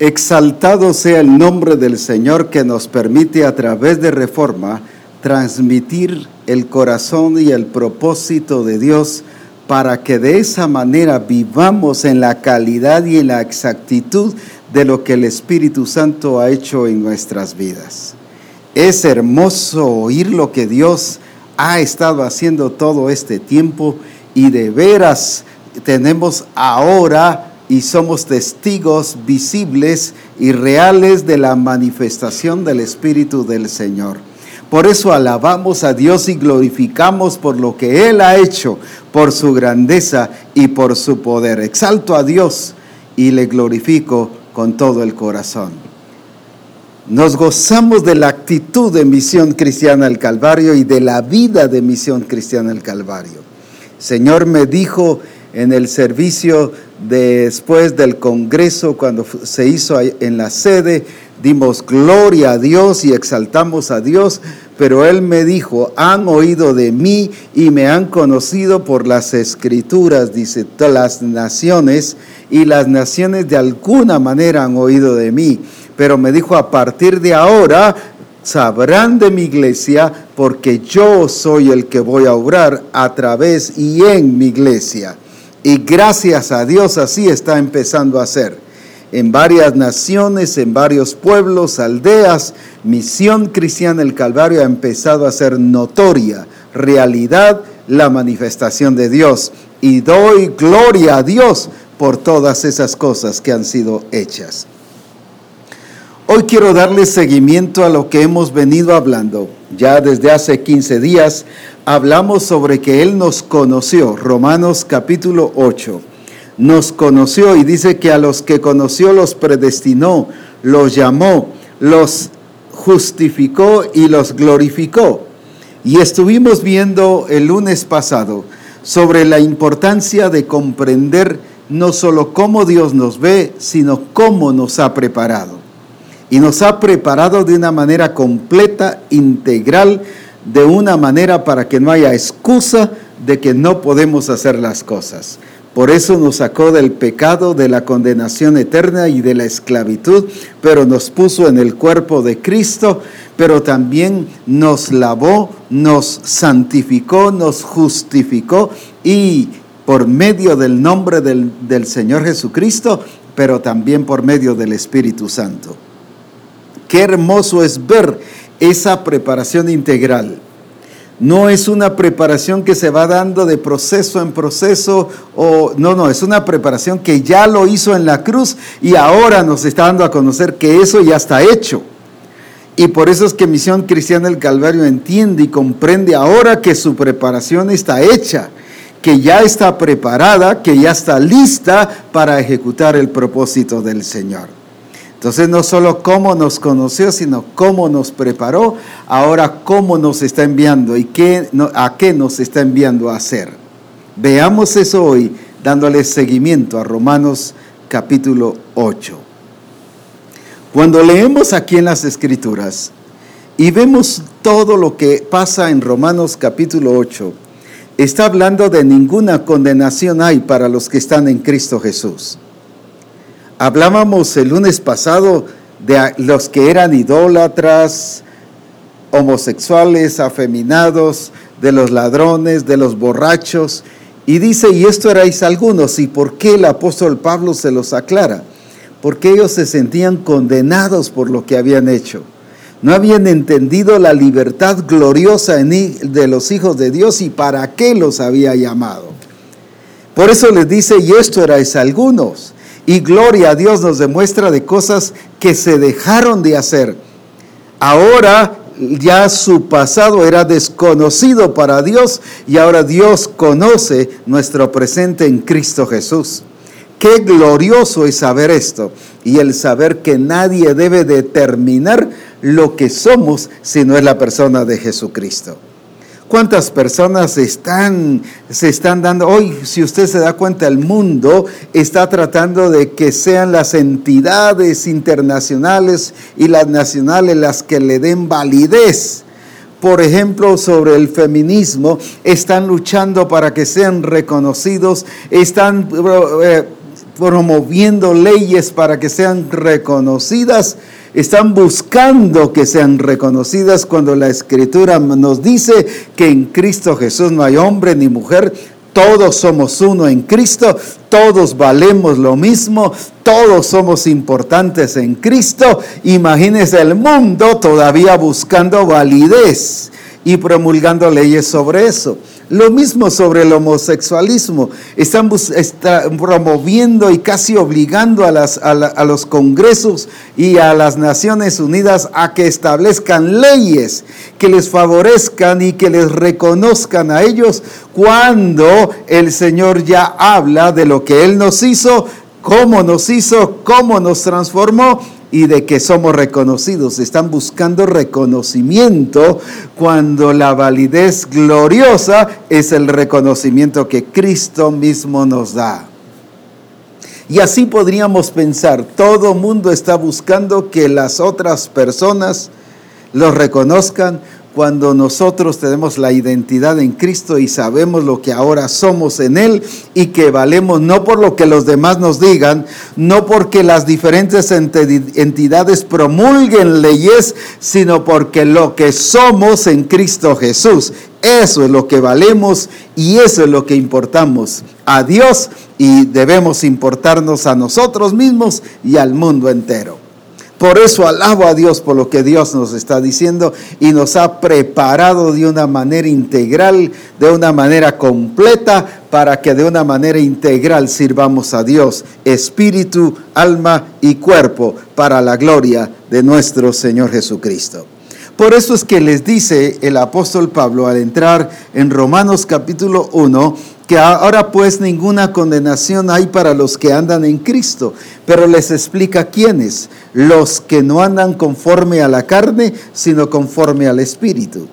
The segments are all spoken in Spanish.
Exaltado sea el nombre del Señor que nos permite a través de reforma transmitir el corazón y el propósito de Dios para que de esa manera vivamos en la calidad y en la exactitud de lo que el Espíritu Santo ha hecho en nuestras vidas. Es hermoso oír lo que Dios ha estado haciendo todo este tiempo y de veras tenemos ahora y somos testigos visibles y reales de la manifestación del Espíritu del Señor. Por eso alabamos a Dios y glorificamos por lo que Él ha hecho, por su grandeza y por su poder. Exalto a Dios y le glorifico con todo el corazón. Nos gozamos de la actitud de Misión Cristiana al Calvario y de la vida de Misión Cristiana al Calvario. Señor me dijo en el servicio después del Congreso, cuando se hizo en la sede, dimos gloria a Dios y exaltamos a Dios, pero Él me dijo, han oído de mí y me han conocido por las escrituras, dice, todas las naciones, y las naciones de alguna manera han oído de mí, pero me dijo, a partir de ahora sabrán de mi iglesia porque yo soy el que voy a obrar a través y en mi iglesia. Y gracias a Dios así está empezando a ser. En varias naciones, en varios pueblos, aldeas, Misión Cristiana el Calvario ha empezado a ser notoria, realidad, la manifestación de Dios. Y doy gloria a Dios por todas esas cosas que han sido hechas. Hoy quiero darle seguimiento a lo que hemos venido hablando. Ya desde hace 15 días hablamos sobre que Él nos conoció, Romanos capítulo 8. Nos conoció y dice que a los que conoció los predestinó, los llamó, los justificó y los glorificó. Y estuvimos viendo el lunes pasado sobre la importancia de comprender no solo cómo Dios nos ve, sino cómo nos ha preparado y nos ha preparado de una manera completa, integral, de una manera para que no haya excusa de que no podemos hacer las cosas. Por eso nos sacó del pecado, de la condenación eterna y de la esclavitud, pero nos puso en el cuerpo de Cristo, pero también nos lavó, nos santificó, nos justificó y por medio del nombre del, del Señor Jesucristo, pero también por medio del Espíritu Santo. Qué hermoso es ver esa preparación integral. No es una preparación que se va dando de proceso en proceso, o no, no, es una preparación que ya lo hizo en la cruz y ahora nos está dando a conocer que eso ya está hecho. Y por eso es que Misión Cristiana del Calvario entiende y comprende ahora que su preparación está hecha, que ya está preparada, que ya está lista para ejecutar el propósito del Señor. Entonces no solo cómo nos conoció, sino cómo nos preparó, ahora cómo nos está enviando y qué, a qué nos está enviando a hacer. Veamos eso hoy dándole seguimiento a Romanos capítulo 8. Cuando leemos aquí en las escrituras y vemos todo lo que pasa en Romanos capítulo 8, está hablando de ninguna condenación hay para los que están en Cristo Jesús. Hablábamos el lunes pasado de los que eran idólatras, homosexuales, afeminados, de los ladrones, de los borrachos. Y dice, y esto erais algunos. ¿Y por qué el apóstol Pablo se los aclara? Porque ellos se sentían condenados por lo que habían hecho. No habían entendido la libertad gloriosa de los hijos de Dios y para qué los había llamado. Por eso les dice, y esto erais algunos. Y gloria a Dios nos demuestra de cosas que se dejaron de hacer. Ahora ya su pasado era desconocido para Dios y ahora Dios conoce nuestro presente en Cristo Jesús. Qué glorioso es saber esto y el saber que nadie debe determinar lo que somos si no es la persona de Jesucristo. ¿Cuántas personas están, se están dando? Hoy, si usted se da cuenta, el mundo está tratando de que sean las entidades internacionales y las nacionales las que le den validez. Por ejemplo, sobre el feminismo, están luchando para que sean reconocidos, están... Eh, promoviendo leyes para que sean reconocidas, están buscando que sean reconocidas cuando la escritura nos dice que en Cristo Jesús no hay hombre ni mujer, todos somos uno en Cristo, todos valemos lo mismo, todos somos importantes en Cristo. Imagínense el mundo todavía buscando validez y promulgando leyes sobre eso. Lo mismo sobre el homosexualismo. Están promoviendo y casi obligando a, los congresos y a las Naciones Unidas a que establezcan leyes que les favorezcan y que les reconozcan a ellos cuando el Señor ya habla de lo que Él nos hizo, cómo nos hizo, cómo nos transformó y de que somos reconocidos. Están buscando reconocimiento cuando la validez gloriosa es el reconocimiento que Cristo mismo nos da. Y así podríamos pensar, todo mundo está buscando que las otras personas los reconozcan cuando nosotros tenemos la identidad en Cristo y sabemos lo que ahora somos en Él y que valemos no por lo que los demás nos digan, no porque las diferentes entidades promulguen leyes, sino porque lo que somos en Cristo Jesús. Eso es lo que valemos y eso es lo que importamos a Dios y debemos importarnos a nosotros mismos y al mundo entero. Por eso alabo a Dios por lo que Dios nos está diciendo y nos ha preparado de una manera integral, de una manera completa, para que de una manera integral sirvamos a Dios, espíritu, alma y cuerpo, para la gloria de nuestro Señor Jesucristo. Por eso es que les dice el apóstol Pablo al entrar en Romanos capítulo 1, que ahora pues ninguna condenación hay para los que andan en Cristo, pero les explica quiénes, los que no andan conforme a la carne, sino conforme al Espíritu.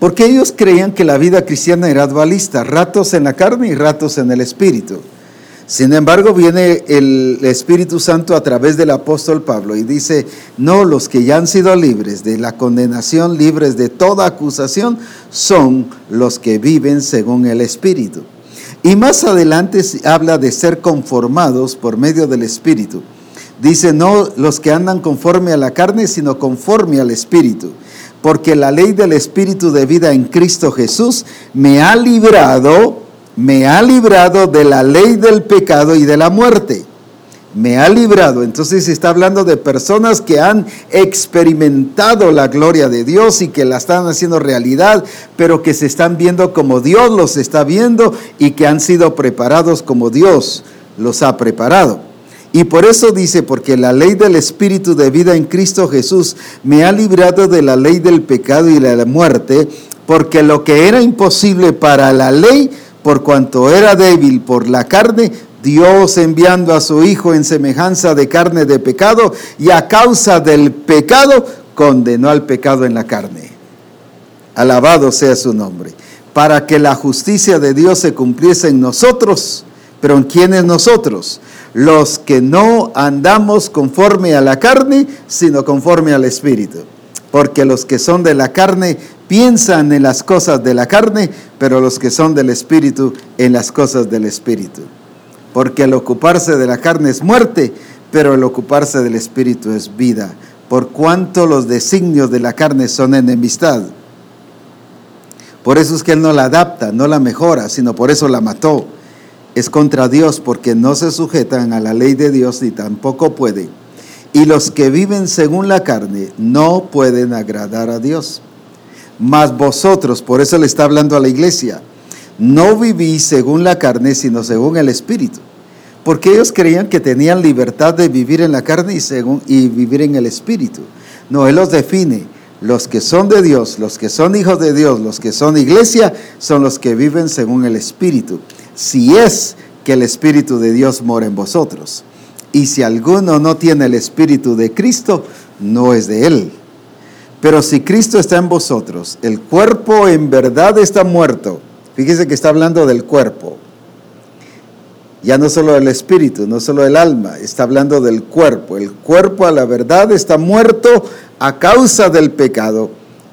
Porque ellos creían que la vida cristiana era dualista, ratos en la carne y ratos en el Espíritu. Sin embargo, viene el Espíritu Santo a través del apóstol Pablo y dice, no, los que ya han sido libres de la condenación, libres de toda acusación, son los que viven según el Espíritu. Y más adelante habla de ser conformados por medio del Espíritu. Dice, no los que andan conforme a la carne, sino conforme al Espíritu. Porque la ley del Espíritu de vida en Cristo Jesús me ha librado me ha librado de la ley del pecado y de la muerte. Me ha librado. Entonces está hablando de personas que han experimentado la gloria de Dios y que la están haciendo realidad, pero que se están viendo como Dios los está viendo y que han sido preparados como Dios los ha preparado. Y por eso dice, porque la ley del Espíritu de vida en Cristo Jesús me ha librado de la ley del pecado y de la muerte, porque lo que era imposible para la ley, por cuanto era débil por la carne, Dios enviando a su Hijo en semejanza de carne de pecado, y a causa del pecado condenó al pecado en la carne. Alabado sea su nombre. Para que la justicia de Dios se cumpliese en nosotros. ¿Pero en quiénes nosotros? Los que no andamos conforme a la carne, sino conforme al Espíritu. Porque los que son de la carne piensan en las cosas de la carne, pero los que son del Espíritu en las cosas del Espíritu. Porque el ocuparse de la carne es muerte, pero el ocuparse del Espíritu es vida, por cuanto los designios de la carne son enemistad. Por eso es que Él no la adapta, no la mejora, sino por eso la mató. Es contra Dios porque no se sujetan a la ley de Dios ni tampoco pueden. Y los que viven según la carne no pueden agradar a Dios. Mas vosotros, por eso le está hablando a la iglesia, no vivís según la carne, sino según el Espíritu. Porque ellos creían que tenían libertad de vivir en la carne y, según, y vivir en el Espíritu. No, Él los define. Los que son de Dios, los que son hijos de Dios, los que son iglesia, son los que viven según el Espíritu. Si es que el Espíritu de Dios mora en vosotros. Y si alguno no tiene el Espíritu de Cristo, no es de Él. Pero si Cristo está en vosotros, el cuerpo en verdad está muerto. Fíjese que está hablando del cuerpo. Ya no solo del espíritu, no solo del alma, está hablando del cuerpo. El cuerpo a la verdad está muerto a causa del pecado,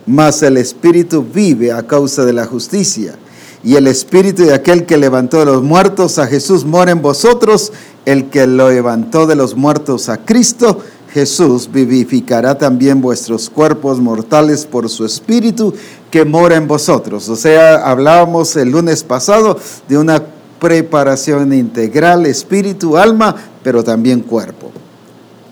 mas el espíritu vive a causa de la justicia. y el espíritu de aquel que levantó de los muertos a Jesús mora en vosotros, el que lo levantó de los muertos a Cristo, Jesús vivificará también vuestros cuerpos mortales por su espíritu que mora en vosotros. O sea, hablábamos el lunes pasado de una preparación integral, espíritu, alma, pero también cuerpo.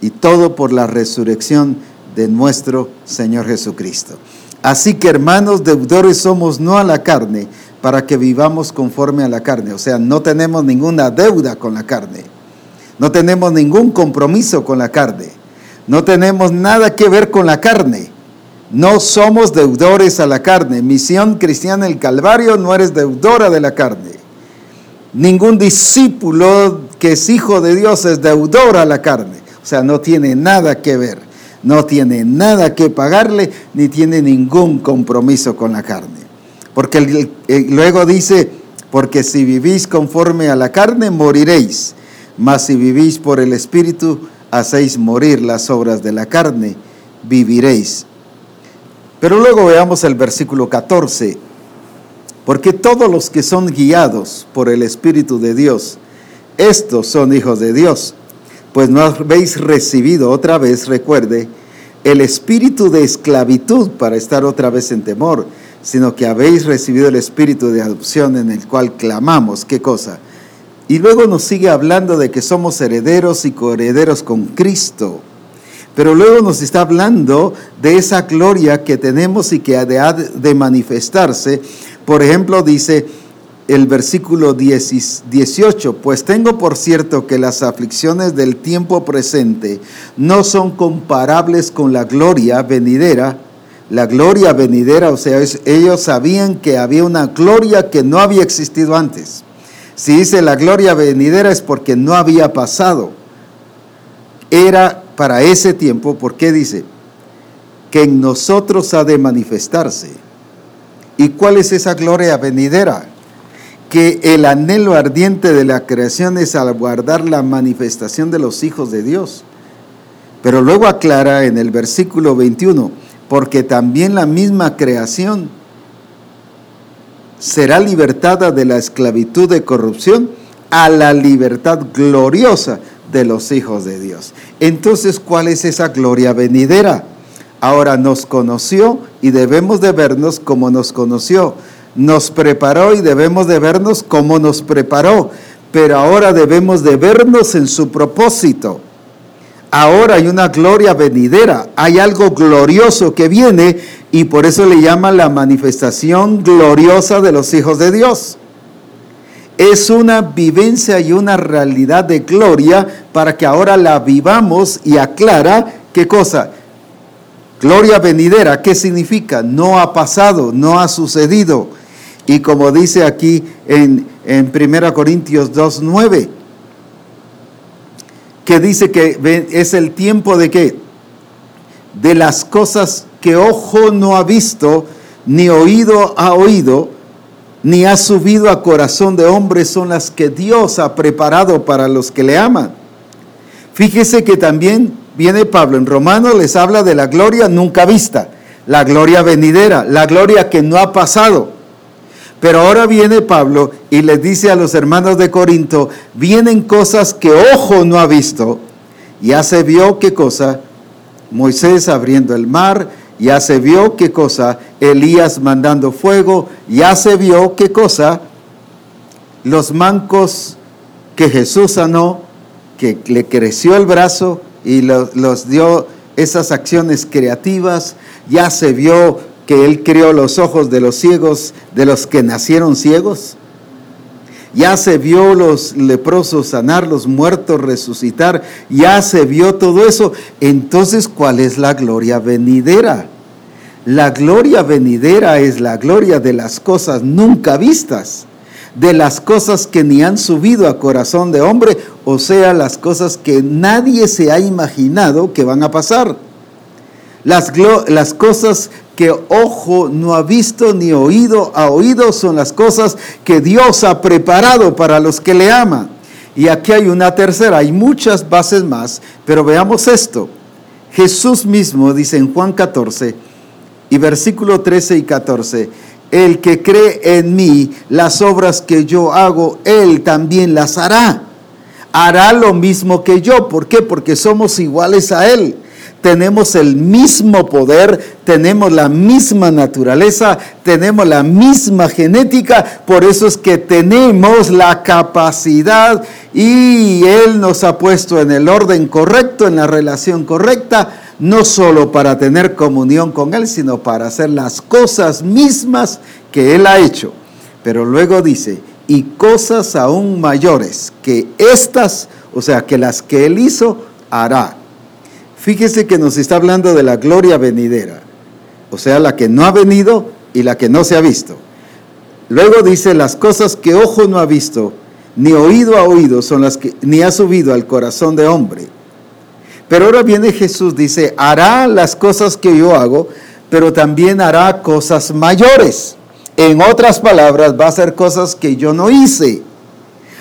Y todo por la resurrección de nuestro Señor Jesucristo. Así que hermanos deudores somos no a la carne, para que vivamos conforme a la carne. O sea, no tenemos ninguna deuda con la carne. No tenemos ningún compromiso con la carne. No tenemos nada que ver con la carne. No somos deudores a la carne. Misión cristiana el Calvario no eres deudora de la carne. Ningún discípulo que es hijo de Dios es deudor a la carne. O sea, no tiene nada que ver. No tiene nada que pagarle ni tiene ningún compromiso con la carne. Porque luego dice, porque si vivís conforme a la carne, moriréis. Mas si vivís por el Espíritu, hacéis morir las obras de la carne, viviréis. Pero luego veamos el versículo 14. Porque todos los que son guiados por el Espíritu de Dios, estos son hijos de Dios. Pues no habéis recibido otra vez, recuerde, el espíritu de esclavitud para estar otra vez en temor sino que habéis recibido el espíritu de adopción en el cual clamamos. ¿Qué cosa? Y luego nos sigue hablando de que somos herederos y coherederos con Cristo. Pero luego nos está hablando de esa gloria que tenemos y que ha de, manifestarse. Por ejemplo, dice el versículo 18, pues tengo por cierto que las aflicciones del tiempo presente no son comparables con la gloria venidera la gloria venidera, o sea, ellos sabían que había una gloria que no había existido antes. Si dice la gloria venidera es porque no había pasado. Era para ese tiempo, ¿por qué dice? Que en nosotros ha de manifestarse. ¿Y cuál es esa gloria venidera? Que el anhelo ardiente de la creación es aguardar la manifestación de los hijos de Dios. Pero luego aclara en el versículo 21, porque también la misma creación será libertada de la esclavitud de corrupción a la libertad gloriosa de los hijos de Dios. Entonces, ¿cuál es esa gloria venidera? Ahora nos conoció y debemos de vernos como nos conoció. Nos preparó y debemos de vernos como nos preparó. Pero ahora debemos de vernos en su propósito. Ahora hay una gloria venidera, hay algo glorioso que viene y por eso le llama la manifestación gloriosa de los hijos de Dios. Es una vivencia y una realidad de gloria para que ahora la vivamos y aclara qué cosa. Gloria venidera, ¿qué significa? No ha pasado, no ha sucedido. Y como dice aquí en, en 1 Corintios 2.9, que dice que es el tiempo de qué? De las cosas que ojo no ha visto, ni oído ha oído, ni ha subido a corazón de hombre, son las que Dios ha preparado para los que le aman. Fíjese que también viene Pablo en Romano, les habla de la gloria nunca vista, la gloria venidera, la gloria que no ha pasado. Pero ahora viene Pablo y les dice a los hermanos de Corinto, vienen cosas que ojo no ha visto. Ya se vio qué cosa, Moisés abriendo el mar, ya se vio qué cosa, Elías mandando fuego, ya se vio qué cosa, los mancos que Jesús sanó, que le creció el brazo y los, los dio esas acciones creativas, ya se vio que Él crió los ojos de los ciegos, de los que nacieron ciegos. Ya se vio los leprosos sanar, los muertos resucitar, ya se vio todo eso. Entonces, ¿cuál es la gloria venidera? La gloria venidera es la gloria de las cosas nunca vistas, de las cosas que ni han subido a corazón de hombre, o sea, las cosas que nadie se ha imaginado que van a pasar. Las, las cosas que ojo no ha visto ni oído ha oído son las cosas que Dios ha preparado para los que le aman. Y aquí hay una tercera, hay muchas bases más, pero veamos esto. Jesús mismo dice en Juan 14 y versículo 13 y 14, el que cree en mí, las obras que yo hago, él también las hará. Hará lo mismo que yo. ¿Por qué? Porque somos iguales a él tenemos el mismo poder, tenemos la misma naturaleza, tenemos la misma genética, por eso es que tenemos la capacidad y Él nos ha puesto en el orden correcto, en la relación correcta, no solo para tener comunión con Él, sino para hacer las cosas mismas que Él ha hecho. Pero luego dice, y cosas aún mayores que estas, o sea, que las que Él hizo, hará Fíjese que nos está hablando de la gloria venidera, o sea, la que no ha venido y la que no se ha visto. Luego dice, las cosas que ojo no ha visto, ni oído ha oído, son las que ni ha subido al corazón de hombre. Pero ahora viene Jesús, dice, hará las cosas que yo hago, pero también hará cosas mayores. En otras palabras, va a hacer cosas que yo no hice.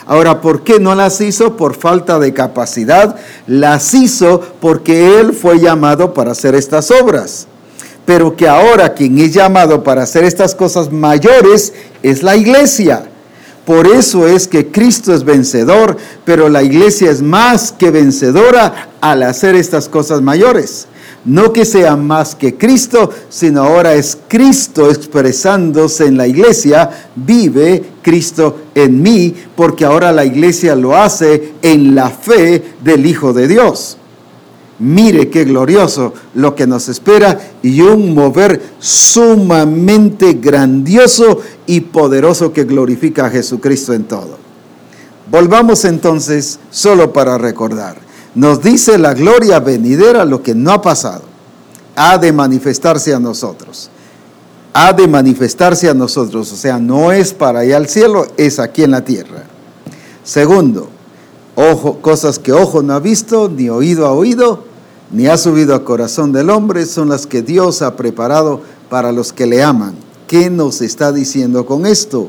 Ahora, ¿por qué no las hizo? Por falta de capacidad. Las hizo porque Él fue llamado para hacer estas obras. Pero que ahora quien es llamado para hacer estas cosas mayores es la iglesia. Por eso es que Cristo es vencedor, pero la iglesia es más que vencedora al hacer estas cosas mayores. No que sea más que Cristo, sino ahora es Cristo expresándose en la iglesia, vive Cristo en mí, porque ahora la iglesia lo hace en la fe del Hijo de Dios. Mire qué glorioso lo que nos espera y un mover sumamente grandioso y poderoso que glorifica a Jesucristo en todo. Volvamos entonces solo para recordar nos dice la gloria venidera lo que no ha pasado. Ha de manifestarse a nosotros. Ha de manifestarse a nosotros. O sea, no es para allá al cielo, es aquí en la tierra. Segundo, ojo, cosas que ojo no ha visto, ni oído ha oído, ni ha subido a corazón del hombre, son las que Dios ha preparado para los que le aman. ¿Qué nos está diciendo con esto?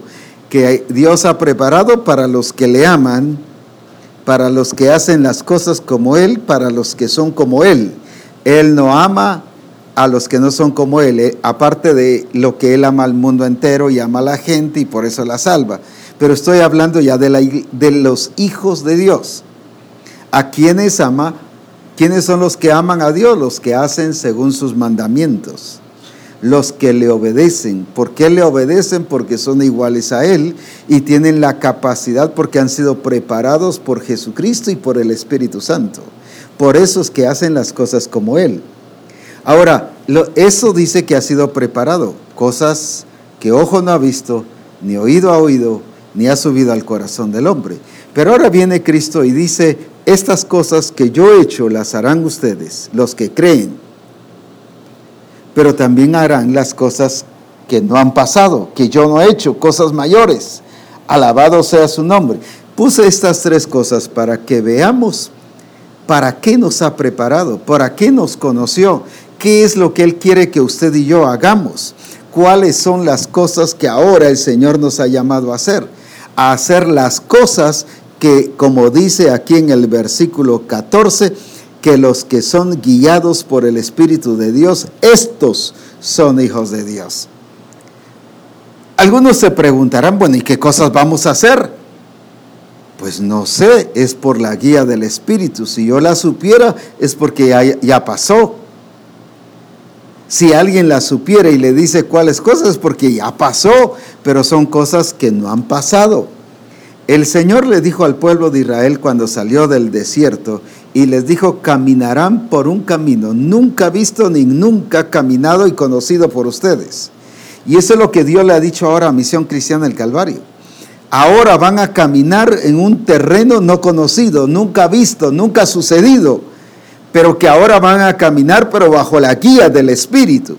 Que Dios ha preparado para los que le aman para los que hacen las cosas como Él, para los que son como Él. Él no ama a los que no son como Él, eh, aparte de lo que Él ama al mundo entero y ama a la gente y por eso la salva. Pero estoy hablando ya de, de los hijos de Dios. ¿A quienes ama? ¿Quiénes son los que aman a Dios? Los que hacen según sus mandamientos los que le obedecen. ¿Por qué le obedecen? Porque son iguales a Él y tienen la capacidad porque han sido preparados por Jesucristo y por el Espíritu Santo. Por eso es que hacen las cosas como Él. Ahora, eso dice que ha sido preparado, cosas que ojo no ha visto, ni oído ha oído, ni ha subido al corazón del hombre. Pero ahora viene Cristo y dice, estas cosas que yo he hecho las harán ustedes, los que creen pero también harán las cosas que no han pasado, que yo no he hecho, cosas mayores. Alabado sea su nombre. Puse estas tres cosas para que veamos para qué nos ha preparado, para qué nos conoció, qué es lo que Él quiere que usted y yo hagamos, cuáles son las cosas que ahora el Señor nos ha llamado a hacer, a hacer las cosas que, como dice aquí en el versículo 14, que los que son guiados por el Espíritu de Dios, estos son hijos de Dios. Algunos se preguntarán, bueno, ¿y qué cosas vamos a hacer? Pues no sé, es por la guía del Espíritu. Si yo la supiera, es porque ya, ya pasó. Si alguien la supiera y le dice cuáles cosas, porque ya pasó, pero son cosas que no han pasado. El Señor le dijo al pueblo de Israel cuando salió del desierto y les dijo, caminarán por un camino nunca visto ni nunca caminado y conocido por ustedes. Y eso es lo que Dios le ha dicho ahora a Misión Cristiana del Calvario. Ahora van a caminar en un terreno no conocido, nunca visto, nunca sucedido, pero que ahora van a caminar pero bajo la guía del Espíritu.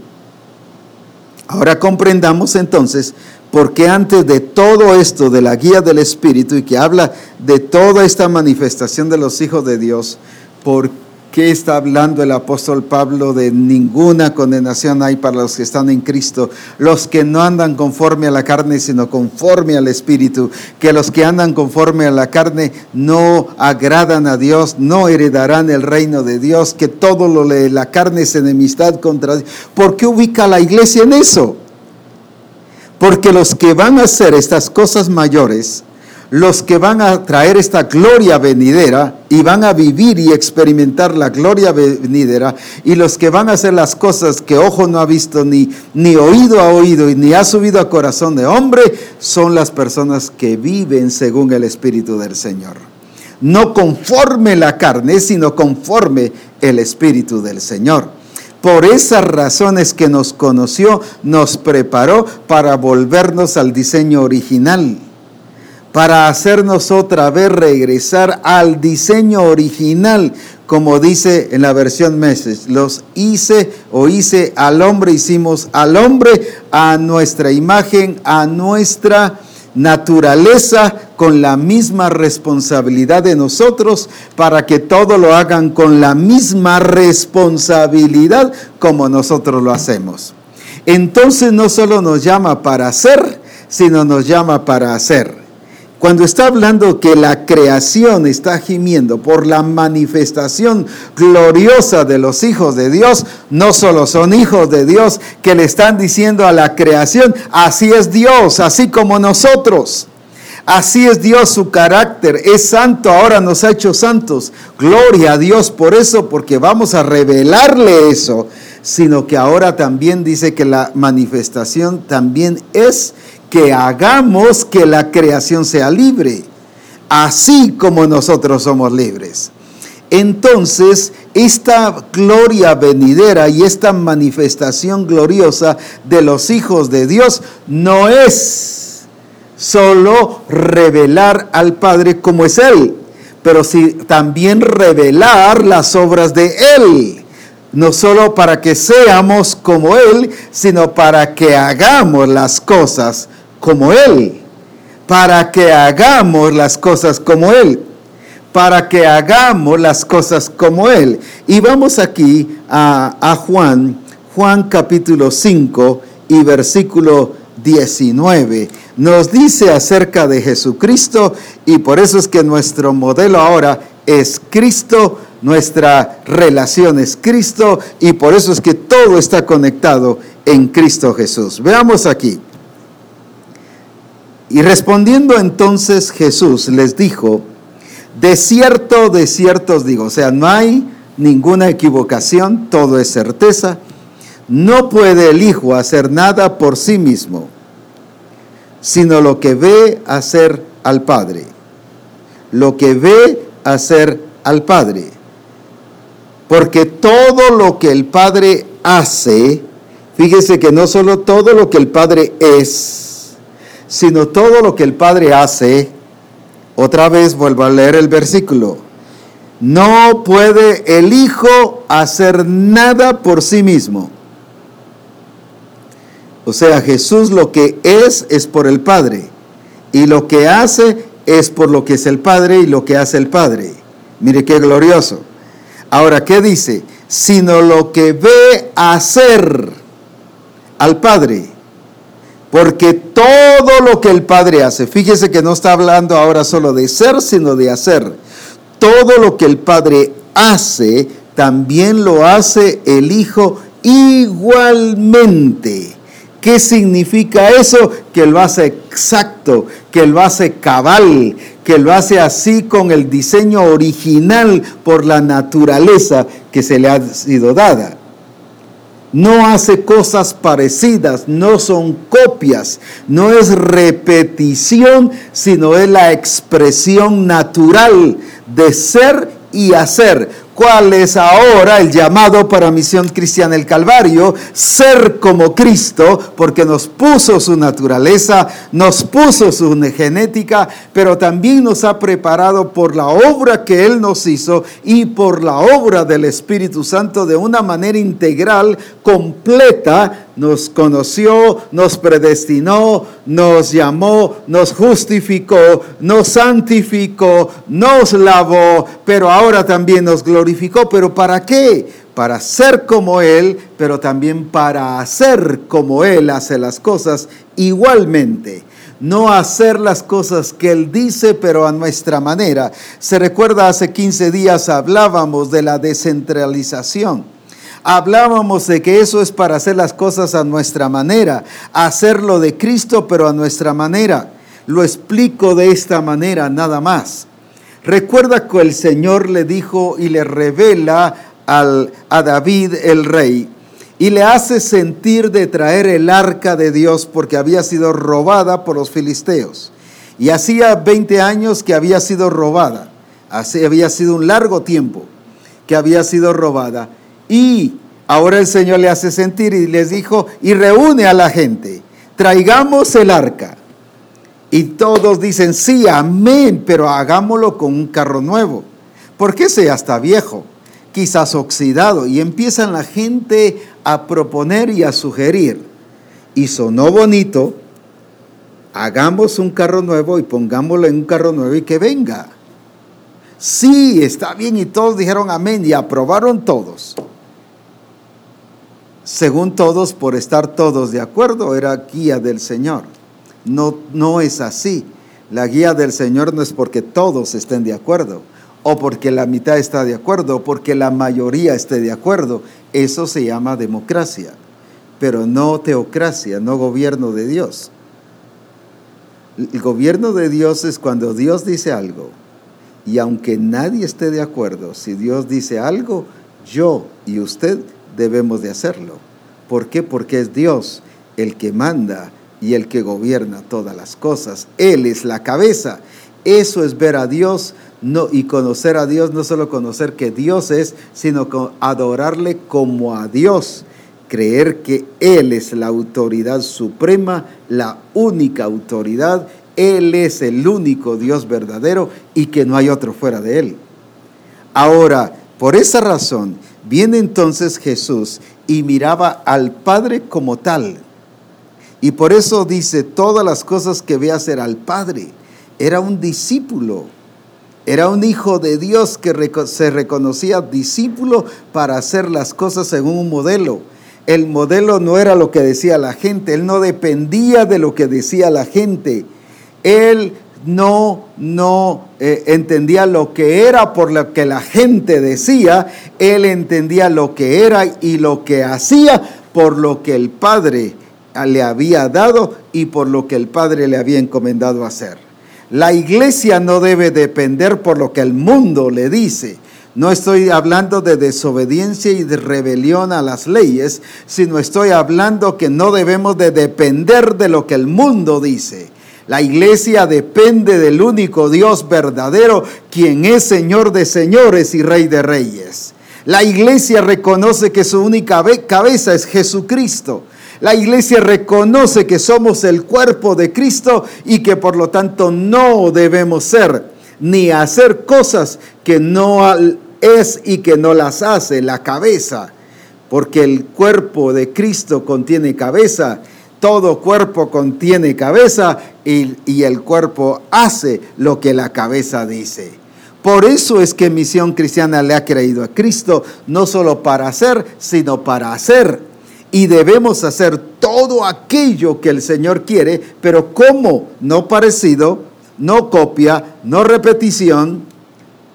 Ahora comprendamos entonces porque antes de todo esto, de la guía del Espíritu y que habla de toda esta manifestación de los hijos de Dios, ¿por qué está hablando el apóstol Pablo de ninguna condenación hay para los que están en Cristo? Los que no andan conforme a la carne, sino conforme al Espíritu. Que los que andan conforme a la carne no agradan a Dios, no heredarán el reino de Dios. Que todo lo de la carne es enemistad contra Dios. ¿Por qué ubica la iglesia en eso? Porque los que van a hacer estas cosas mayores, los que van a traer esta gloria venidera y van a vivir y experimentar la gloria venidera y los que van a hacer las cosas que ojo no ha visto ni, ni oído ha oído y ni ha subido a corazón de hombre son las personas que viven según el Espíritu del Señor. No conforme la carne, sino conforme el Espíritu del Señor. Por esas razones que nos conoció, nos preparó para volvernos al diseño original para hacernos otra vez regresar al diseño original, como dice en la versión Meses. Los hice o hice al hombre, hicimos al hombre a nuestra imagen, a nuestra naturaleza, con la misma responsabilidad de nosotros, para que todo lo hagan con la misma responsabilidad como nosotros lo hacemos. Entonces no solo nos llama para hacer, sino nos llama para hacer. Cuando está hablando que la creación está gimiendo por la manifestación gloriosa de los hijos de Dios, no solo son hijos de Dios que le están diciendo a la creación, así es Dios, así como nosotros. Así es Dios, su carácter es santo, ahora nos ha hecho santos. Gloria a Dios por eso, porque vamos a revelarle eso, sino que ahora también dice que la manifestación también es que hagamos que la creación sea libre, así como nosotros somos libres. Entonces, esta gloria venidera y esta manifestación gloriosa de los hijos de Dios no es solo revelar al Padre como es Él, pero sí también revelar las obras de Él. No solo para que seamos como Él, sino para que hagamos las cosas como Él, para que hagamos las cosas como Él, para que hagamos las cosas como Él. Y vamos aquí a, Juan, Juan capítulo 5 y versículo 19. Nos dice acerca de Jesucristo y por eso es que nuestro modelo ahora es Cristo, nuestra relación es Cristo y por eso es que todo está conectado en Cristo Jesús. Veamos aquí. Y respondiendo entonces Jesús les dijo, de cierto, de cierto os digo, o sea, no hay ninguna equivocación, todo es certeza, no puede el Hijo hacer nada por sí mismo, sino lo que ve hacer al Padre, lo que ve hacer al Padre. Porque todo lo que el Padre hace, fíjese que no solo todo lo que el Padre es, sino todo lo que el Padre hace. Otra vez vuelvo a leer el versículo. No puede el Hijo hacer nada por sí mismo. O sea, Jesús lo que es es por el Padre. Y lo que hace es por lo que es el Padre y lo que hace el Padre. Mire qué glorioso. Ahora, ¿qué dice? Sino lo que ve hacer al Padre porque todo lo que el Padre hace, fíjese que no está hablando ahora solo de ser, sino de hacer. Todo lo que el Padre hace, también lo hace el Hijo igualmente. ¿Qué significa eso? Que lo hace exacto, que lo hace cabal, que lo hace así con el diseño original por la naturaleza que se le ha sido dada no hace cosas parecidas, no son copias, no es repetición, sino es la expresión natural de ser y hacer. ¿Cuál es ahora el llamado para Misión Cristiana el Calvario? Ser como Cristo, porque nos puso su naturaleza, nos puso su genética, pero también nos ha preparado por la obra que Él nos hizo y por la obra del Espíritu Santo de una manera integral, completa, nos conoció, nos predestinó, nos llamó, nos justificó, nos santificó, nos lavó, pero ahora también nos glorificó. ¿Pero para qué? Para ser como Él, pero también para hacer como Él hace las cosas igualmente no hacer las cosas que Él dice, pero a nuestra manera. Se recuerda, hace 15 días hablábamos de la descentralización Hablábamos de que eso es para hacer las cosas a nuestra manera, hacerlo de Cristo pero a nuestra manera. Lo explico de esta manera nada más. Recuerda que el Señor le dijo y le revela al, a David el rey y le hace sentir de traer el arca de Dios porque había sido robada por los filisteos. Y hacía 20 años que había sido robada. Así había sido un largo tiempo que había sido robada. Y ahora el Señor le hace sentir y les dijo, y reúne a la gente, traigamos el arca. Y todos dicen, sí, amén, pero hagámoslo con un carro nuevo. Porque ese ya está viejo, quizás oxidado. Y empiezan la gente a proponer y a sugerir. Y sonó bonito, hagamos un carro nuevo y pongámoslo en un carro nuevo y que venga. Sí, está bien. Y todos dijeron amén y aprobaron todos. Según todos, por estar todos de acuerdo, era guía del Señor. No, no es así. La guía del Señor no es porque todos estén de acuerdo, o porque la mitad está de acuerdo, o porque la mayoría esté de acuerdo. Eso se llama democracia, pero no teocracia, no gobierno de Dios. El gobierno de Dios es cuando Dios dice algo, y aunque nadie esté de acuerdo, si Dios dice algo, yo y usted debemos de hacerlo. ¿Por qué? Porque es Dios el que manda y el que gobierna todas las cosas. Él es la cabeza. Eso es ver a Dios no, y conocer a Dios, no solo conocer que Dios es, sino adorarle como a Dios. Creer que Él es la autoridad suprema, la única autoridad. Él es el único Dios verdadero y que no hay otro fuera de Él. Ahora, por esa razón, viene entonces Jesús y miraba al Padre como tal y por eso dice todas las cosas que ve hacer al Padre. Era un discípulo, era un hijo de Dios que se reconocía discípulo para hacer las cosas según un modelo. El modelo no era lo que decía la gente, él no dependía de lo que decía la gente. Él no, no eh, entendía lo que era por lo que la gente decía, él entendía lo que era y lo que hacía por lo que el Padre le había dado y por lo que el Padre le había encomendado hacer. La iglesia no debe depender por lo que el mundo le dice. No estoy hablando de desobediencia y de rebelión a las leyes, sino estoy hablando que no debemos de depender de lo que el mundo dice. La iglesia depende del único Dios verdadero, quien es Señor de señores y Rey de reyes. La iglesia reconoce que su única cabeza es Jesucristo. La iglesia reconoce que somos el cuerpo de Cristo y que por lo tanto no debemos ser ni hacer cosas que no es y que no las hace la cabeza, porque el cuerpo de Cristo contiene cabeza, todo cuerpo contiene cabeza y, y el cuerpo hace lo que la cabeza dice. Por eso es que Misión Cristiana le ha creído a Cristo, no solo para hacer, sino para hacer y debemos hacer todo aquello que el Señor quiere, pero como no parecido, no copia, no repetición,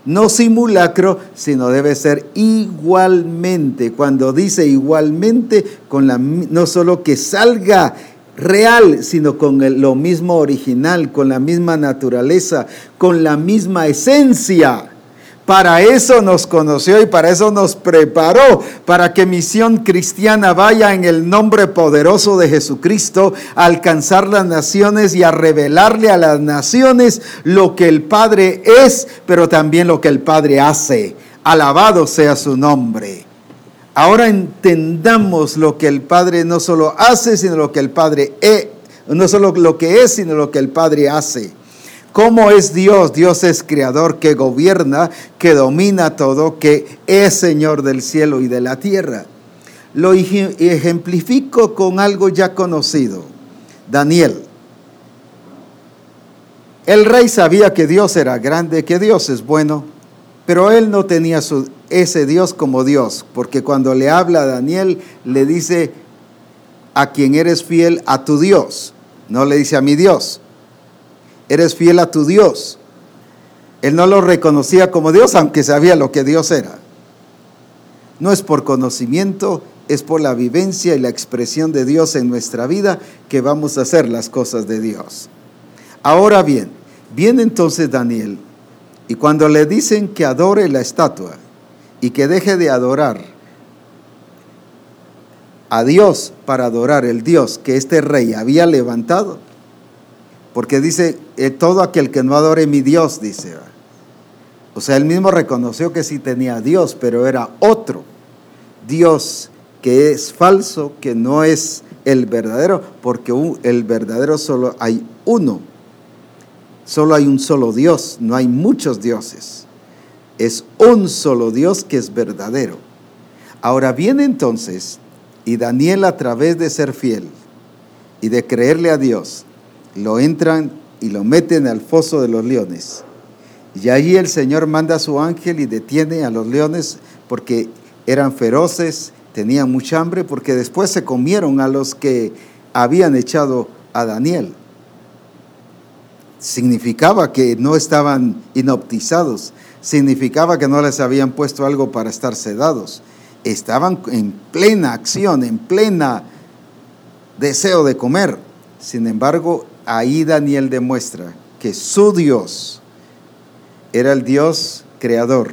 no simulacro, sino debe ser igualmente. Cuando dice igualmente, con la, no solo que salga real, sino con lo mismo original, con la misma naturaleza, con la misma esencia. Para eso nos conoció y para eso nos preparó, para que misión cristiana vaya en el nombre poderoso de Jesucristo a alcanzar las naciones y a revelarle a las naciones lo que el Padre es, pero también lo que el Padre hace. Alabado sea su nombre. Ahora entendamos lo que el Padre no solo hace, sino lo que el Padre es, no solo lo que es, sino lo que el Padre hace. ¿Cómo es Dios? Dios es creador que gobierna, que domina todo, que es Señor del cielo y de la tierra. Lo ejemplifico con algo ya conocido. Daniel. El rey sabía que Dios era grande, que Dios es bueno, pero él no tenía ese Dios como Dios, porque cuando le habla a Daniel, le dice a quien eres fiel, a tu Dios, no le dice a mi Dios eres fiel a tu Dios. Él no lo reconocía como Dios, aunque sabía lo que Dios era. No es por conocimiento, es por la vivencia y la expresión de Dios en nuestra vida que vamos a hacer las cosas de Dios. Ahora bien, viene entonces Daniel y cuando le dicen que adore la estatua y que deje de adorar a Dios para adorar el Dios que este rey había levantado, porque dice, eh, todo aquel que no adore mi Dios, dice. O sea, él mismo reconoció que sí tenía Dios, pero era otro Dios que es falso, que no es el verdadero, porque el verdadero solo hay uno. Solo hay un solo Dios, no hay muchos dioses. Es un solo Dios que es verdadero. Ahora viene entonces, y Daniel a través de ser fiel y de creerle a Dios, lo entran y lo meten al foso de los leones. Y ahí el Señor manda a su ángel y detiene a los leones porque eran feroces tenían mucha hambre porque después se comieron a los que habían echado a Daniel. Significaba que no estaban inoptizados, significaba que no les habían puesto algo para estar sedados. Estaban en plena acción, en plena deseo de comer. Sin embargo, ahí Daniel demuestra que su Dios era el Dios creador,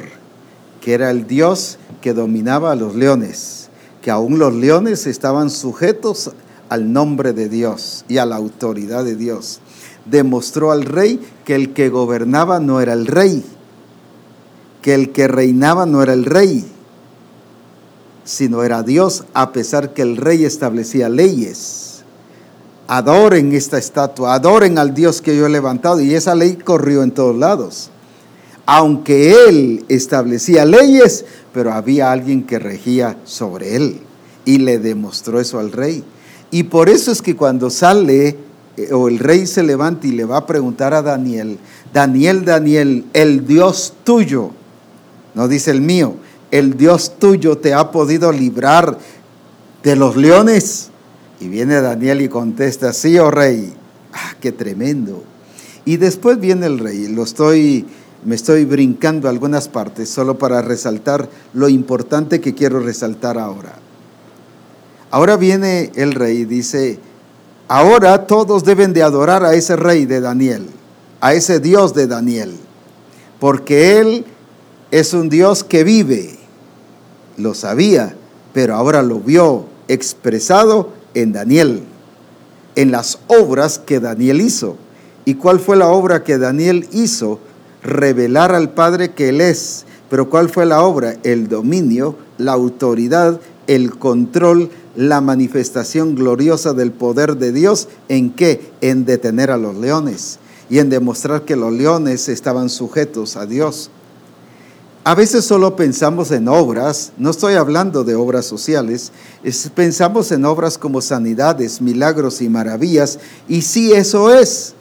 que era el Dios que dominaba a los leones que aún los leones estaban sujetos al nombre de Dios y a la autoridad de Dios. Demostró al rey que el que gobernaba no era el rey, que el que reinaba no era el rey, sino era Dios, a pesar que el rey establecía leyes. Adoren esta estatua, adoren al Dios que yo he levantado, y esa ley corrió en todos lados. Aunque él establecía leyes, pero había alguien que regía sobre él y le demostró eso al rey. Y por eso es que cuando sale eh, o el rey se levanta y le va a preguntar a Daniel, Daniel, Daniel, el Dios tuyo, no dice el mío, el Dios tuyo te ha podido librar de los leones. Y viene Daniel y contesta, sí, oh rey. Ah, qué tremendo. Y después viene el rey, lo estoy me estoy brincando algunas partes solo para resaltar lo importante que quiero resaltar ahora. Ahora viene el rey y dice, ahora todos deben de adorar a ese rey de Daniel, a ese Dios de Daniel, porque él es un Dios que vive. Lo sabía, pero ahora lo vio expresado en Daniel, en las obras que Daniel hizo. ¿Y cuál fue la obra que Daniel hizo? revelar al Padre que Él es. Pero ¿cuál fue la obra? El dominio, la autoridad, el control, la manifestación gloriosa del poder de Dios. ¿En qué? En detener a los leones y en demostrar que los leones estaban sujetos a Dios. A veces solo pensamos en obras, no estoy hablando de obras sociales, pensamos en obras como sanidades, milagros y maravillas, y sí eso es,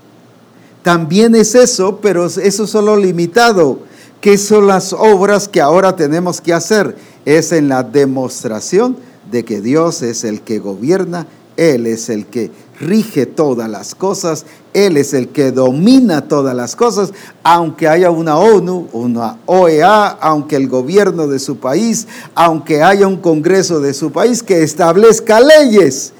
también es eso, pero eso solo limitado. ¿Qué son las obras que ahora tenemos que hacer? Es en la demostración de que Dios es el que gobierna, Él es el que rige todas las cosas, Él es el que domina todas las cosas, aunque haya una ONU, una OEA, aunque el gobierno de su país, aunque haya un Congreso de su país que establezca leyes.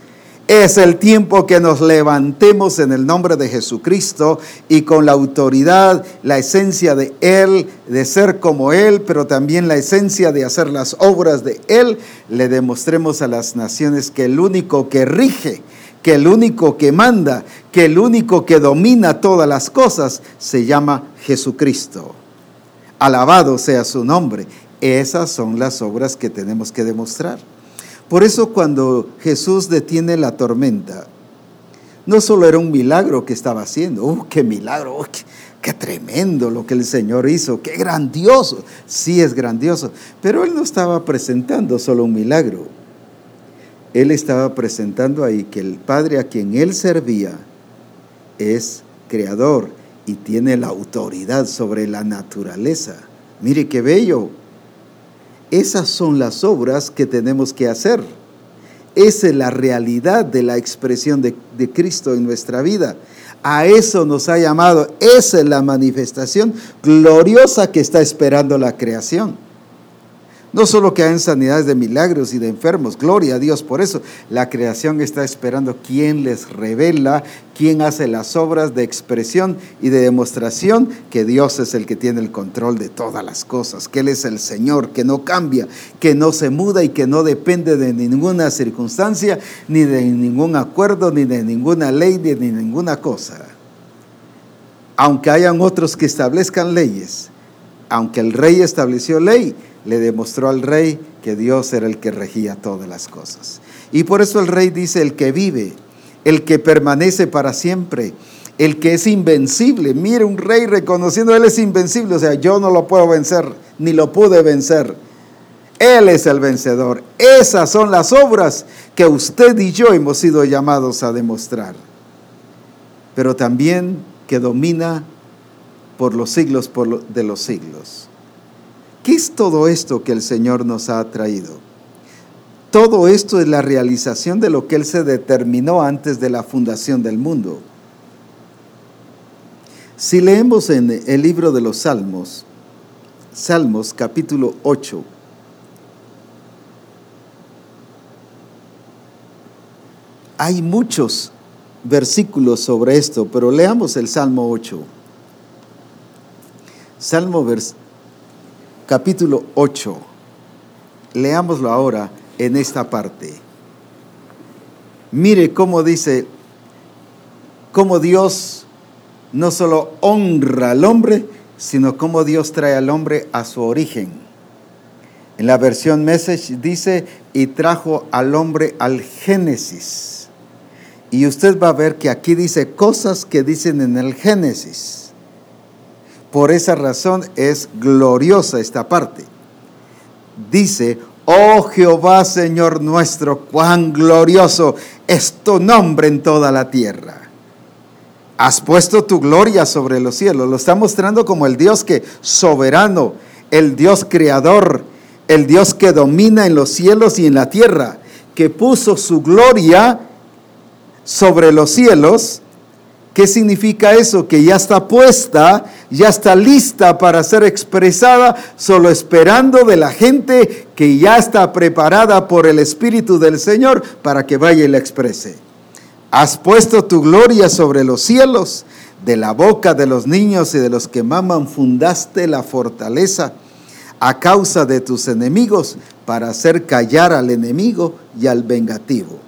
Es el tiempo que nos levantemos en el nombre de Jesucristo y con la autoridad, la esencia de Él, de ser como Él, pero también la esencia de hacer las obras de Él, le demostremos a las naciones que el único que rige, que el único que manda, que el único que domina todas las cosas se llama Jesucristo. Alabado sea su nombre. Esas son las obras que tenemos que demostrar. Por eso cuando Jesús detiene la tormenta, no solo era un milagro que estaba haciendo, ¡uh, qué milagro! ¡uh, qué, tremendo lo que el Señor hizo! ¡Qué grandioso! Sí es grandioso, pero Él no estaba presentando solo un milagro. Él estaba presentando ahí que el Padre a quien Él servía es creador y tiene la autoridad sobre la naturaleza. Mire qué bello. Esas son las obras que tenemos que hacer. Esa es la realidad de la expresión de, Cristo en nuestra vida. A eso nos ha llamado. Esa es la manifestación gloriosa que está esperando la creación. No solo que hayan sanidades de milagros y de enfermos, gloria a Dios por eso. La creación está esperando quién les revela, quién hace las obras de expresión y de demostración que Dios es el que tiene el control de todas las cosas, que Él es el Señor, que no cambia, que no se muda y que no depende de ninguna circunstancia, ni de ningún acuerdo, ni de ninguna ley, ni de ninguna cosa. Aunque hayan otros que establezcan leyes, aunque el rey estableció ley, le demostró al rey que Dios era el que regía todas las cosas. Y por eso el rey dice, el que vive, el que permanece para siempre, el que es invencible. Mire, un rey reconociendo, él es invencible, o sea, yo no lo puedo vencer, ni lo pude vencer. Él es el vencedor. Esas son las obras que usted y yo hemos sido llamados a demostrar. Pero también que domina por los siglos de los siglos. ¿Qué es todo esto que el Señor nos ha traído? Todo esto es la realización de lo que Él se determinó antes de la fundación del mundo. Si leemos en el libro de los Salmos, Salmos capítulo 8, hay muchos versículos sobre esto, pero leamos el Salmo 8. Salmo vers capítulo 8. Leámoslo ahora en esta parte. Mire cómo dice, cómo Dios no solo honra al hombre, sino cómo Dios trae al hombre a su origen. En la versión Message dice, y trajo al hombre al Génesis. Y usted va a ver que aquí dice cosas que dicen en el Génesis. Por esa razón es gloriosa esta parte. Dice, oh Jehová Señor nuestro, cuán glorioso es tu nombre en toda la tierra. Has puesto tu gloria sobre los cielos. Lo está mostrando como el Dios que soberano, el Dios creador, el Dios que domina en los cielos y en la tierra, que puso su gloria sobre los cielos ¿Qué significa eso? Que ya está puesta, ya está lista para ser expresada, solo esperando de la gente que ya está preparada por el Espíritu del Señor para que vaya y la exprese. Has puesto tu gloria sobre los cielos, de la boca de los niños y de los que maman fundaste la fortaleza a causa de tus enemigos para hacer callar al enemigo y al vengativo.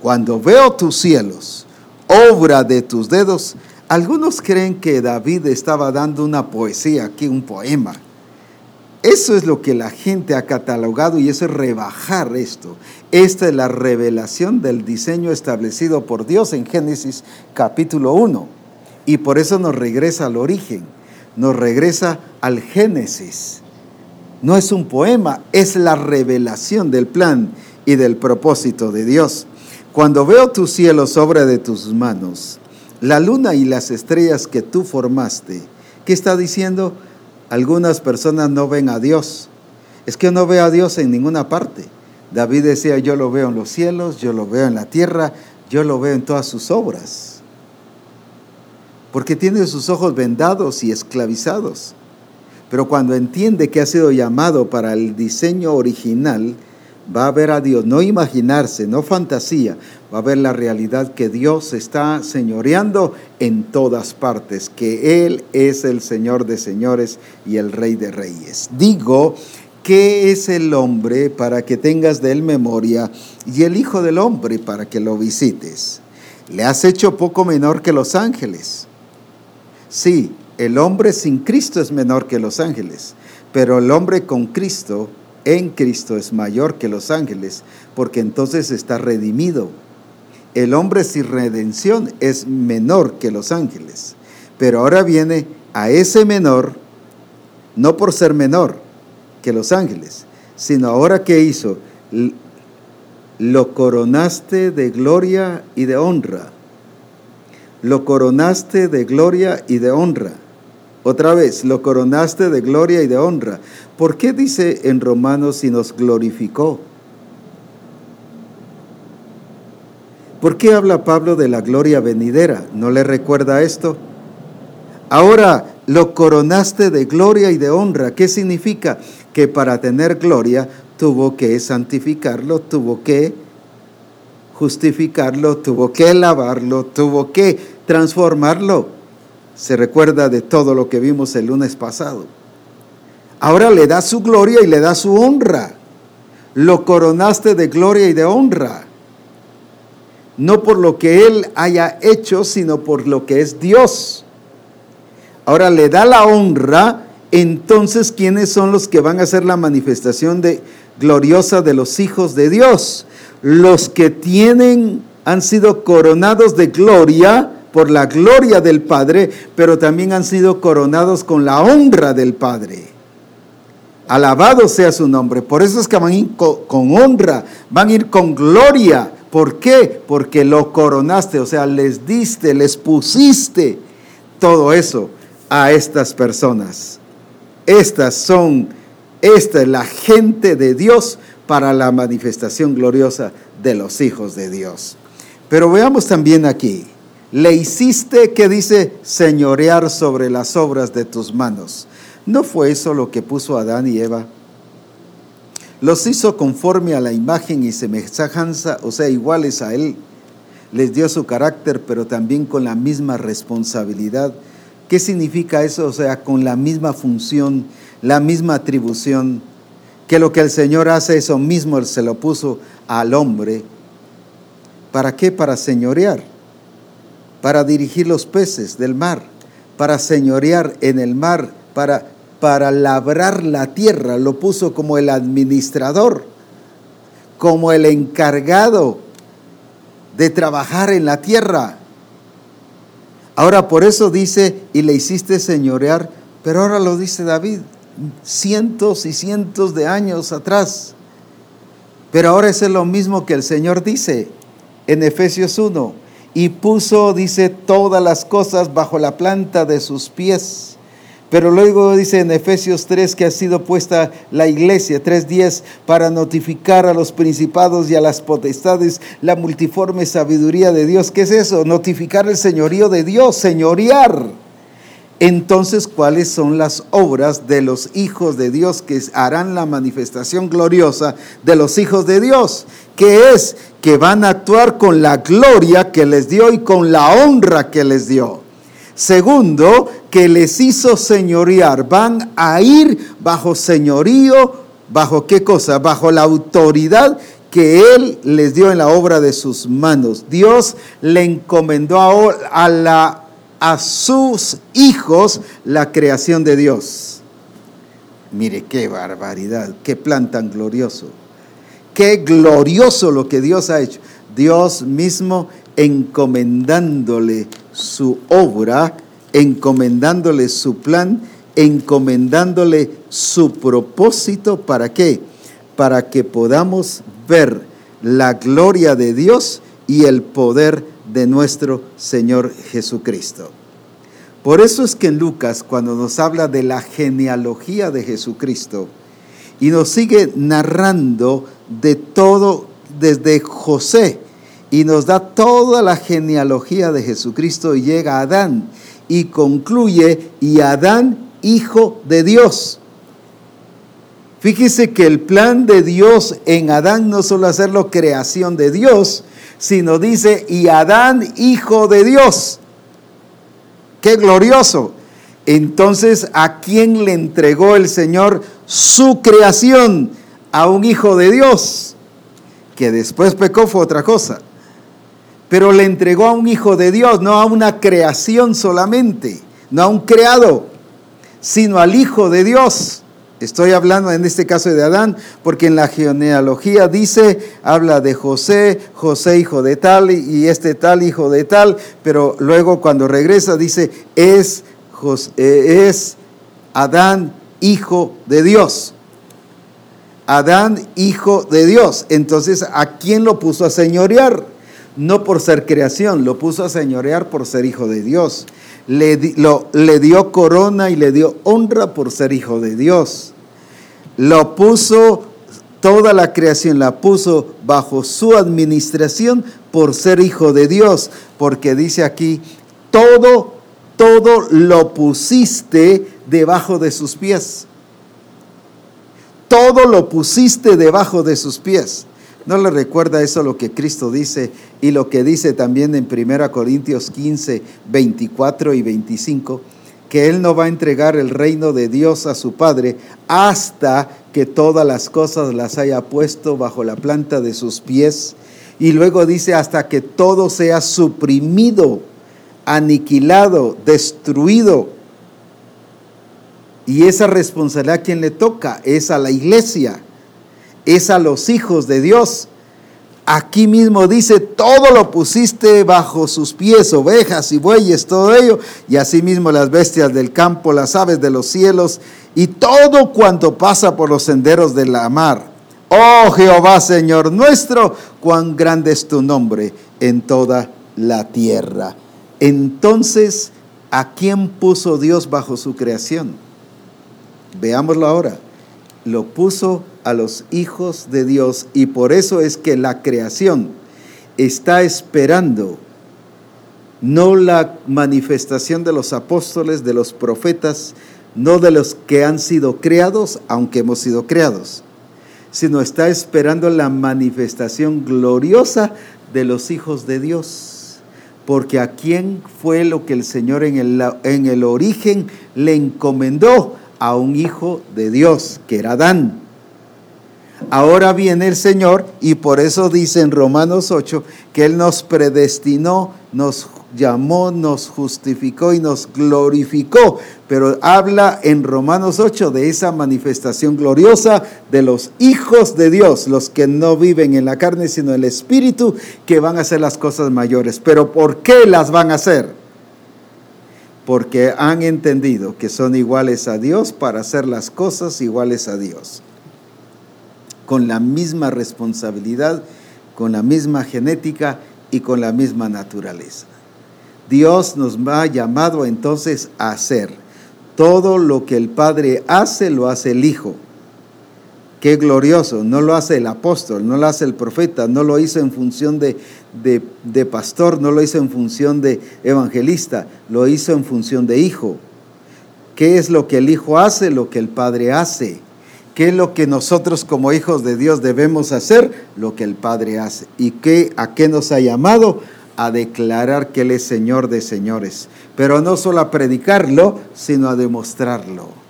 Cuando veo tus cielos, obra de tus dedos. Algunos creen que David estaba dando una poesía aquí, un poema. Eso es lo que la gente ha catalogado y eso es rebajar esto. Esta es la revelación del diseño establecido por Dios en Génesis capítulo 1. Y por eso nos regresa al origen, nos regresa al Génesis. No es un poema, es la revelación del plan y del propósito de Dios. Cuando veo tus cielos, obra de tus manos, la luna y las estrellas que tú formaste, ¿qué está diciendo? Algunas personas no ven a Dios. Es que no veo a Dios en ninguna parte. David decía, yo lo veo en los cielos, yo lo veo en la tierra, yo lo veo en todas sus obras. Porque tiene sus ojos vendados y esclavizados. Pero cuando entiende que ha sido llamado para el diseño original, va a ver a Dios, no imaginarse, no fantasía, va a ver la realidad que Dios está señoreando en todas partes, que Él es el Señor de señores y el Rey de reyes. Digo, ¿qué es el hombre para que tengas de él memoria y el Hijo del Hombre para que lo visites? Le has hecho poco menor que los ángeles. Sí, el hombre sin Cristo es menor que los ángeles, pero el hombre con Cristo en Cristo es mayor que los ángeles, porque entonces está redimido. El hombre sin redención es menor que los ángeles, pero ahora viene a ese menor, no por ser menor que los ángeles, sino ahora que hizo, lo coronaste de gloria y de honra. Lo coronaste de gloria y de honra. Otra vez, lo coronaste de gloria y de honra. ¿Por qué dice en Romanos si nos glorificó? ¿Por qué habla Pablo de la gloria venidera? ¿No le recuerda esto? Ahora lo coronaste de gloria y de honra. ¿Qué significa? Que para tener gloria tuvo que santificarlo, tuvo que justificarlo, tuvo que lavarlo, tuvo que transformarlo. Se recuerda de todo lo que vimos el lunes pasado. Ahora le da su gloria y le da su honra. Lo coronaste de gloria y de honra. No por lo que Él haya hecho, sino por lo que es Dios. Ahora le da la honra, entonces ¿quiénes son los que van a hacer la manifestación de, gloriosa de los hijos de Dios? Los que tienen, han sido coronados de gloria por la gloria del Padre, pero también han sido coronados con la honra del Padre. Alabado sea su nombre. Por eso es que van a ir con, honra, van a ir con gloria. ¿Por qué? Porque lo coronaste, o sea, les diste, les pusiste todo eso a estas personas. Estas son, esta es la gente de Dios para la manifestación gloriosa de los hijos de Dios. Pero veamos también aquí, le hiciste que dice señorear sobre las obras de tus manos. ¿No fue eso lo que puso Adán y Eva? Los hizo conforme a la imagen y semejanza, o sea, iguales a Él. Les dio su carácter, pero también con la misma responsabilidad ¿Qué significa eso? O sea, con la misma función, la misma atribución, que lo que el Señor hace, eso mismo se lo puso al hombre. ¿Para qué? Para señorear, para dirigir los peces del mar, para señorear en el mar, para, para labrar la tierra, lo puso como el administrador, como el encargado de trabajar en la tierra Ahora por eso dice, y le hiciste señorear, pero ahora lo dice David, cientos y cientos de años atrás. Pero ahora es lo mismo que el Señor dice en Efesios 1, y puso, dice, todas las cosas bajo la planta de sus pies pero luego dice en Efesios 3 que ha sido puesta la iglesia, 3.10, para notificar a los principados y a las potestades la multiforme sabiduría de Dios. ¿Qué es eso? Notificar el señorío de Dios, señorear. Entonces, ¿cuáles son las obras de los hijos de Dios que harán la manifestación gloriosa de los hijos de Dios? ¿Qué es? Que van a actuar con la gloria que les dio y con la honra que les dio. Segundo, que les hizo señorear. Van a ir bajo señorío, bajo qué cosa? Bajo la autoridad que Él les dio en la obra de sus manos. Dios le encomendó a, la, a sus hijos la creación de Dios. Mire qué barbaridad, qué plan tan glorioso. Qué glorioso lo que Dios ha hecho. Dios mismo encomendándole su obra, encomendándole su plan, encomendándole su propósito. ¿Para qué? Para que podamos ver la gloria de Dios y el poder de nuestro Señor Jesucristo. Por eso es que en Lucas, cuando nos habla de la genealogía de Jesucristo, y nos sigue narrando de todo desde José, y nos da toda la genealogía de Jesucristo y llega a Adán y concluye, y Adán, hijo de Dios. Fíjese que el plan de Dios en Adán no solo hacerlo creación de Dios, sino dice, y Adán, hijo de Dios. Qué glorioso. Entonces, ¿a quién le entregó el Señor su creación? A un hijo de Dios, que después pecó fue otra cosa pero le entregó a un hijo de Dios, no a una creación solamente, no a un creado, sino al hijo de Dios. Estoy hablando en este caso de Adán, porque en la genealogía dice, habla de José, José hijo de tal y este tal hijo de tal, pero luego cuando regresa dice, es, eh, es Adán hijo de Dios. Adán hijo de Dios. Entonces, ¿a quién lo puso a señorear? no por ser creación, lo puso a señorear por ser hijo de Dios. Le, le dio corona y le dio honra por ser hijo de Dios. Lo puso, toda la creación la puso bajo su administración por ser hijo de Dios, porque dice aquí, todo todo lo pusiste debajo de sus pies. Todo lo pusiste debajo de sus pies. ¿No le recuerda eso lo que Cristo dice y lo que dice también en 1 Corintios 15, 24 y 25? Que Él no va a entregar el reino de Dios a su Padre hasta que todas las cosas las haya puesto bajo la planta de sus pies. Y luego dice hasta que todo sea suprimido, aniquilado, destruido y esa responsabilidad a quien le toca es a la iglesia, es a los hijos de Dios. Aquí mismo dice, todo lo pusiste bajo sus pies, ovejas y bueyes, todo ello, y asimismo las bestias del campo, las aves de los cielos, y todo cuanto pasa por los senderos de la mar. Oh Jehová, Señor nuestro, cuán grande es tu nombre en toda la tierra. Entonces, ¿a quién puso Dios bajo su creación? Veámoslo ahora. Lo puso a los hijos de Dios y por eso es que la creación está esperando no la manifestación de los apóstoles, de los profetas, no de los que han sido creados, aunque hemos sido creados, sino está esperando la manifestación gloriosa de los hijos de Dios. Porque a quién fue lo que el Señor en el, en el origen le encomendó a un hijo de Dios, que era Adán. Ahora viene el Señor y por eso dice en Romanos 8 que Él nos predestinó, nos llamó, nos justificó y nos glorificó. Pero habla en Romanos 8 de esa manifestación gloriosa de los hijos de Dios, los que no viven en la carne sino en el Espíritu, que van a hacer las cosas mayores. Pero ¿por qué las van a hacer? Porque han entendido que son iguales a Dios para hacer las cosas iguales a Dios, con la misma responsabilidad, con la misma genética y con la misma naturaleza. Dios nos ha llamado entonces a hacer todo lo que el Padre hace, lo hace el Hijo. Qué glorioso, no lo hace el apóstol, no lo hace el profeta, no lo hizo en función de, de, pastor, no lo hizo en función de evangelista, lo hizo en función de hijo. ¿Qué es lo que el hijo hace? Lo que el padre hace. ¿Qué es lo que nosotros como hijos de Dios debemos hacer? Lo que el Padre hace. ¿Y qué, a qué nos ha llamado? A declarar que Él es Señor de señores. Pero no solo a predicarlo, sino a demostrarlo.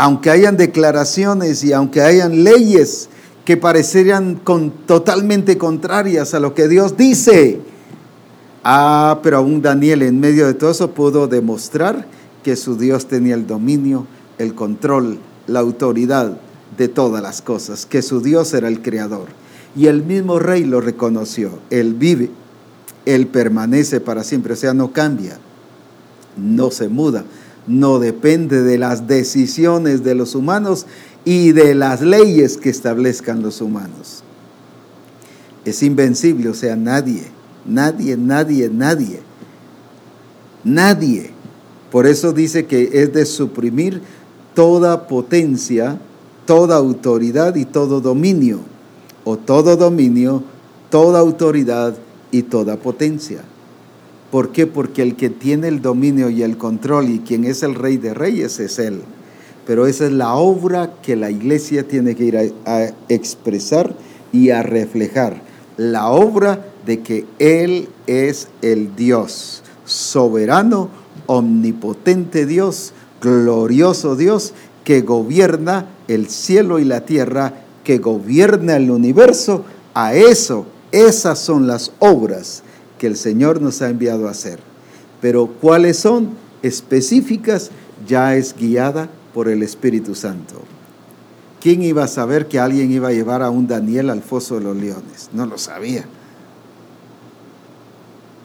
Aunque hayan declaraciones y aunque hayan leyes que parecerían con, totalmente contrarias a lo que Dios dice. Ah, pero aún Daniel en medio de todo eso pudo demostrar que su Dios tenía el dominio, el control, la autoridad de todas las cosas, que su Dios era el creador. Y el mismo rey lo reconoció. Él vive, él permanece para siempre, o sea, no cambia, no se muda, no depende de las decisiones de los humanos y de las leyes que establezcan los humanos. Es invencible, o sea, nadie, nadie, nadie, nadie, nadie. Por eso dice que es de suprimir toda potencia, toda autoridad y todo dominio, o todo dominio, toda autoridad y toda potencia. ¿Por qué? Porque el que tiene el dominio y el control y quien es el rey de reyes es Él pero esa es la obra que la iglesia tiene que ir a, expresar y a reflejar. La obra de que Él es el Dios, soberano, omnipotente Dios, glorioso Dios, que gobierna el cielo y la tierra, que gobierna el universo. A eso, esas son las obras que el Señor nos ha enviado a hacer. Pero cuáles son específicas, ya es guiada por el Espíritu Santo. ¿Quién iba a saber que alguien iba a llevar a un Daniel al foso de los leones? No lo sabía.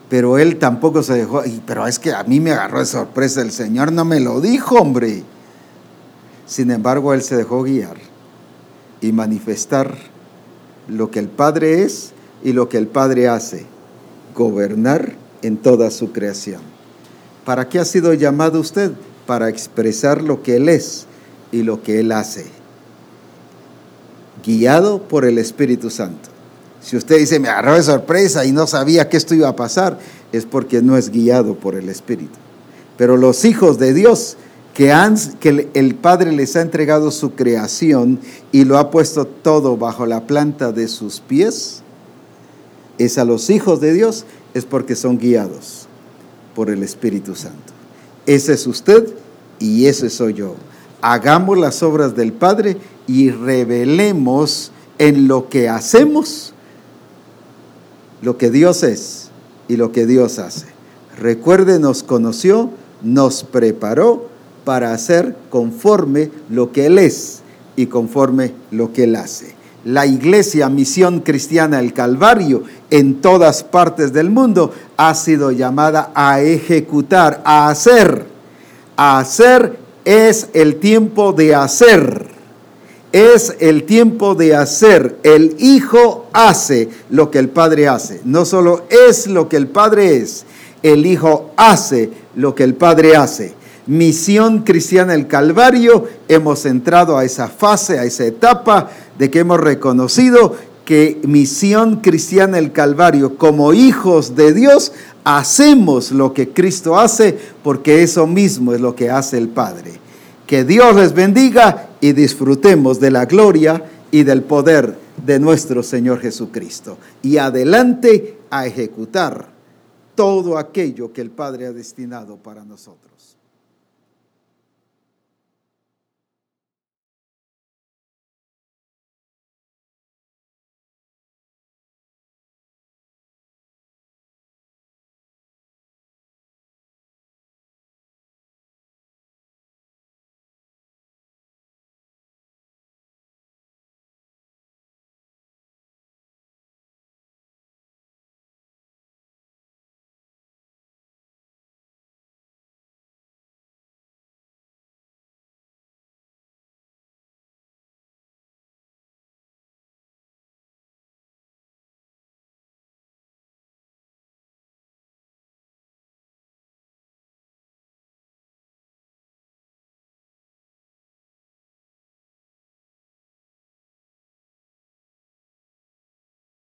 Pero él tampoco se dejó, pero es que a mí me agarró de sorpresa, el Señor no me lo dijo, hombre. Sin embargo, él se dejó guiar y manifestar lo que el Padre es y lo que el Padre hace, gobernar en toda su creación. ¿Para qué ha sido llamado usted? para expresar lo que Él es y lo que Él hace, guiado por el Espíritu Santo, Si usted dice, me agarró de sorpresa y no sabía que esto iba a pasar, es porque no es guiado por el Espíritu. Pero los hijos de Dios, que, han, que el Padre les ha entregado su creación y lo ha puesto todo bajo la planta de sus pies, es a los hijos de Dios, es porque son guiados por el Espíritu Santo. Ese es usted y ese soy yo. Hagamos las obras del Padre y revelemos en lo que hacemos lo que Dios es y lo que Dios hace. Recuerde, nos conoció, nos preparó para hacer conforme lo que Él es y conforme lo que Él hace. La iglesia Misión Cristiana El Calvario en todas partes del mundo ha sido llamada a ejecutar, a hacer. A hacer es el tiempo de hacer. Es el tiempo de hacer. El Hijo hace lo que el Padre hace. No solo es lo que el Padre es, el Hijo hace lo que el Padre hace. Misión Cristiana el Calvario, hemos entrado a esa fase, a esa etapa de que hemos reconocido que Misión Cristiana el Calvario, como hijos de Dios, hacemos lo que Cristo hace porque eso mismo es lo que hace el Padre. Que Dios les bendiga y disfrutemos de la gloria y del poder de nuestro Señor Jesucristo. Y adelante a ejecutar todo aquello que el Padre ha destinado para nosotros.